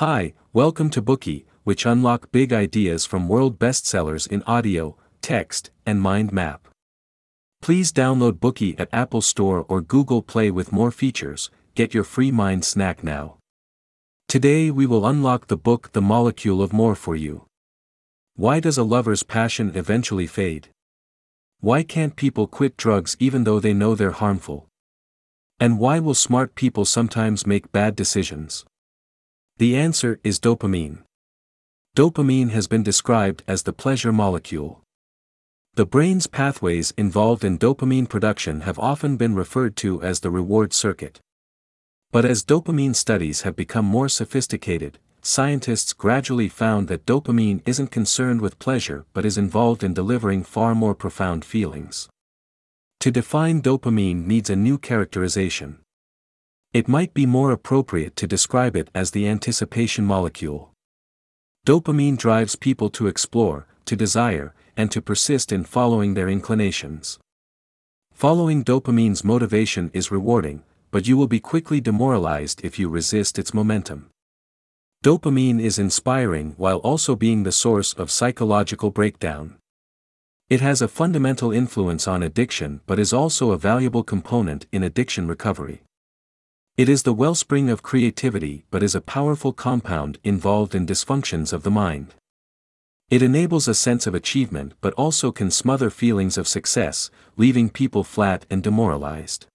Hi, welcome to Bookey, which unlock big ideas from world bestsellers in audio, text, and mind map. Please download Bookey at Apple Store or Google Play with more features. Get your free mind snack now. Today we will unlock the book The Molecule of More for you. Why does a lover's passion eventually fade? Why can't people quit drugs even though they know they're harmful? And why will smart people sometimes make bad decisions? The answer is dopamine. Dopamine has been described as the pleasure molecule. The brain's pathways involved in dopamine production have often been referred to as the reward circuit. But as dopamine studies have become more sophisticated, scientists gradually found that dopamine isn't concerned with pleasure but is involved in delivering far more profound feelings. To define dopamine needs a new characterization. It might be more appropriate to describe it as the anticipation molecule. Dopamine drives people to explore, to desire, and to persist in following their inclinations. Following dopamine's motivation is rewarding, but you will be quickly demoralized if you resist its momentum. Dopamine is inspiring while also being the source of psychological breakdown. It has a fundamental influence on addiction but is also a valuable component in addiction recovery. It is the wellspring of creativity but is a powerful compound involved in dysfunctions of the mind. It enables a sense of achievement but also can smother feelings of success, leaving people flat and demoralized.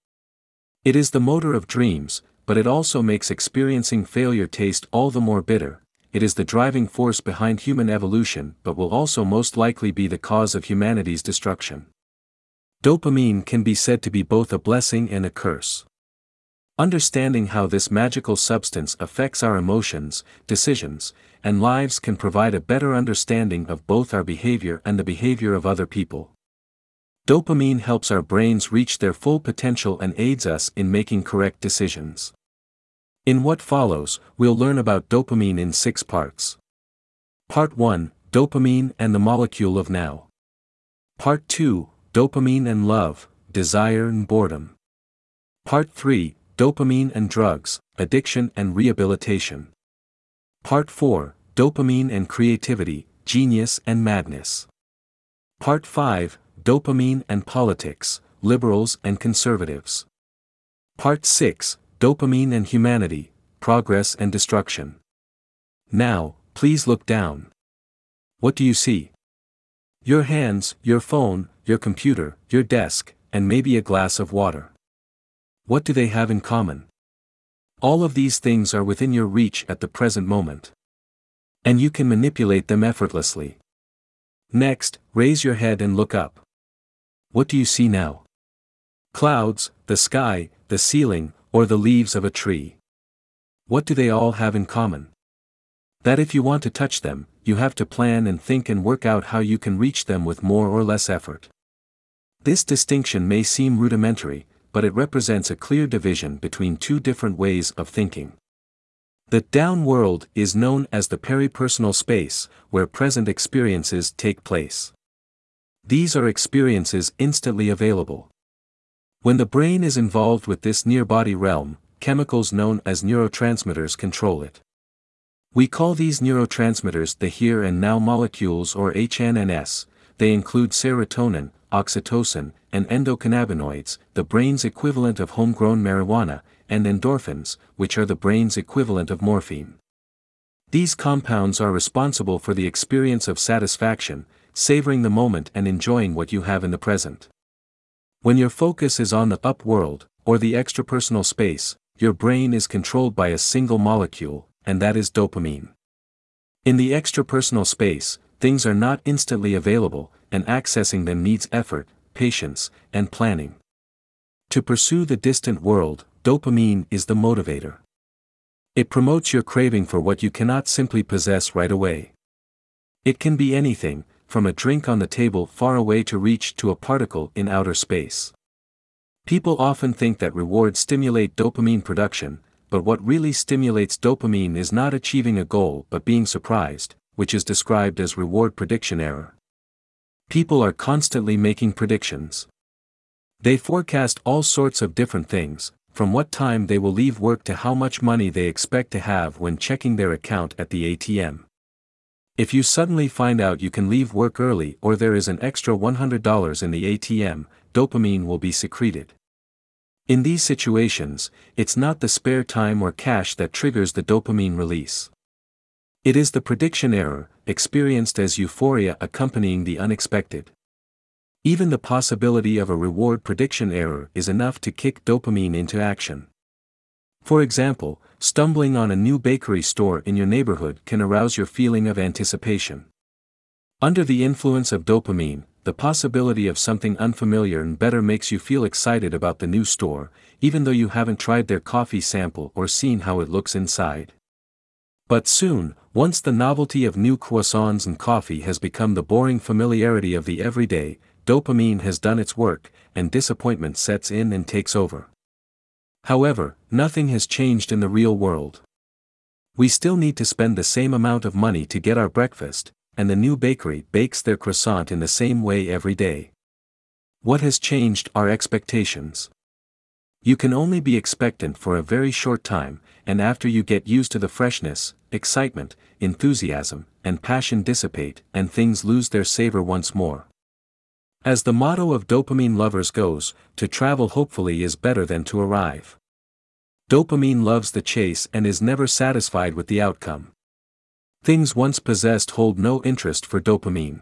It is the motor of dreams, but it also makes experiencing failure taste all the more bitter. It is the driving force behind human evolution but will also most likely be the cause of humanity's destruction. Dopamine can be said to be both a blessing and a curse. Understanding how this magical substance affects our emotions, decisions, and lives can provide a better understanding of both our behavior and the behavior of other people. Dopamine helps our brains reach their full potential and aids us in making correct decisions. In what follows, we'll learn about dopamine in six parts. Part 1 Dopamine and the Molecule of Now. Part 2 Dopamine and Love, Desire and Boredom. Part 3 Dopamine and Drugs, Addiction and Rehabilitation. Part 4 Dopamine and Creativity, Genius and Madness. Part 5 Dopamine and Politics, Liberals and Conservatives. Part 6 Dopamine and Humanity, Progress and Destruction. Now, please look down. What do you see? Your hands, your phone, your computer, your desk, and maybe a glass of water. What do they have in common? All of these things are within your reach at the present moment. And you can manipulate them effortlessly. Next, raise your head and look up. What do you see now? Clouds, the sky, the ceiling, or the leaves of a tree. What do they all have in common? That if you want to touch them, you have to plan and think and work out how you can reach them with more or less effort. This distinction may seem rudimentary, but it represents a clear division between two different ways of thinking. The down world is known as the peripersonal space, where present experiences take place. These are experiences instantly available. When the brain is involved with this near-body realm, chemicals known as neurotransmitters control it. We call these neurotransmitters the here and now molecules or HNNS, they include serotonin, oxytocin, and endocannabinoids, the brain's equivalent of homegrown marijuana, and endorphins, which are the brain's equivalent of morphine. These compounds are responsible for the experience of satisfaction, savoring the moment and enjoying what you have in the present. When your focus is on the up world, or the extrapersonal space, your brain is controlled by a single molecule, and that is dopamine. In the extrapersonal space, things are not instantly available, and accessing them needs effort, patience, and planning. To pursue the distant world, dopamine is the motivator. It promotes your craving for what you cannot simply possess right away. It can be anything, from a drink on the table far away to reach to a particle in outer space. People often think that rewards stimulate dopamine production, but what really stimulates dopamine is not achieving a goal but being surprised, which is described as reward prediction error. People are constantly making predictions. They forecast all sorts of different things, from what time they will leave work to how much money they expect to have when checking their account at the ATM. If you suddenly find out you can leave work early or there is an extra $100 in the ATM, dopamine will be secreted. In these situations, it's not the spare time or cash that triggers the dopamine release. It is the prediction error, experienced as euphoria accompanying the unexpected. Even the possibility of a reward prediction error is enough to kick dopamine into action. For example, stumbling on a new bakery store in your neighborhood can arouse your feeling of anticipation. Under the influence of dopamine, the possibility of something unfamiliar and better makes you feel excited about the new store, even though you haven't tried their coffee sample or seen how it looks inside. But soon, once the novelty of new croissants and coffee has become the boring familiarity of the everyday, dopamine has done its work, and disappointment sets in and takes over. However, nothing has changed in the real world. We still need to spend the same amount of money to get our breakfast, and the new bakery bakes their croissant in the same way every day. What has changed are expectations. You can only be expectant for a very short time, and after you get used to the freshness, excitement, enthusiasm, and passion dissipate, and things lose their savor once more. As the motto of dopamine lovers goes, to travel hopefully is better than to arrive. Dopamine loves the chase and is never satisfied with the outcome. Things once possessed hold no interest for dopamine.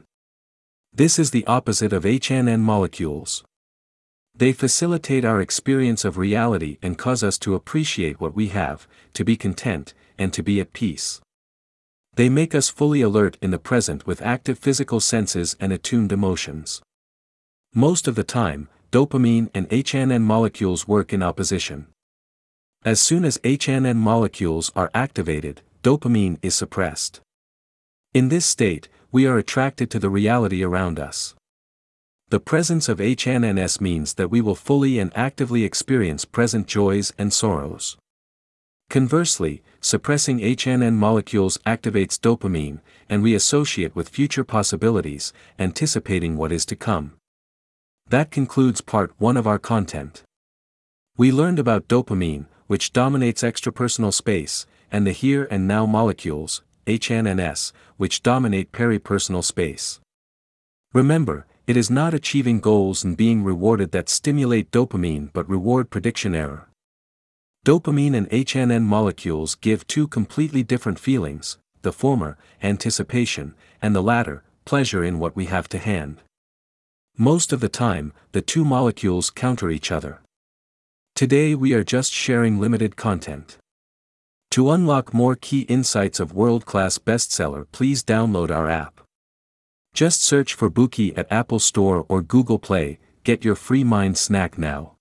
This is the opposite of HNN molecules. They facilitate our experience of reality and cause us to appreciate what we have, to be content, and to be at peace. They make us fully alert in the present with active physical senses and attuned emotions. Most of the time, dopamine and HNN molecules work in opposition. As soon as HNN molecules are activated, dopamine is suppressed. In this state, we are attracted to the reality around us. The presence of HNNS means that we will fully and actively experience present joys and sorrows. Conversely, suppressing HNN molecules activates dopamine, and we associate with future possibilities, anticipating what is to come. That concludes part 1 of our content. We learned about dopamine, which dominates extrapersonal space, and the here and now molecules, HNNS, which dominate peripersonal space. Remember, it is not achieving goals and being rewarded that stimulate dopamine but reward prediction error. Dopamine and HNN molecules give two completely different feelings, the former, anticipation, and the latter, pleasure in what we have to hand. Most of the time, the two molecules counter each other. Today we are just sharing limited content. To unlock more key insights of world-class bestseller please download our app. Just search for Bookey at Apple Store or Google Play, get your free mind snack now.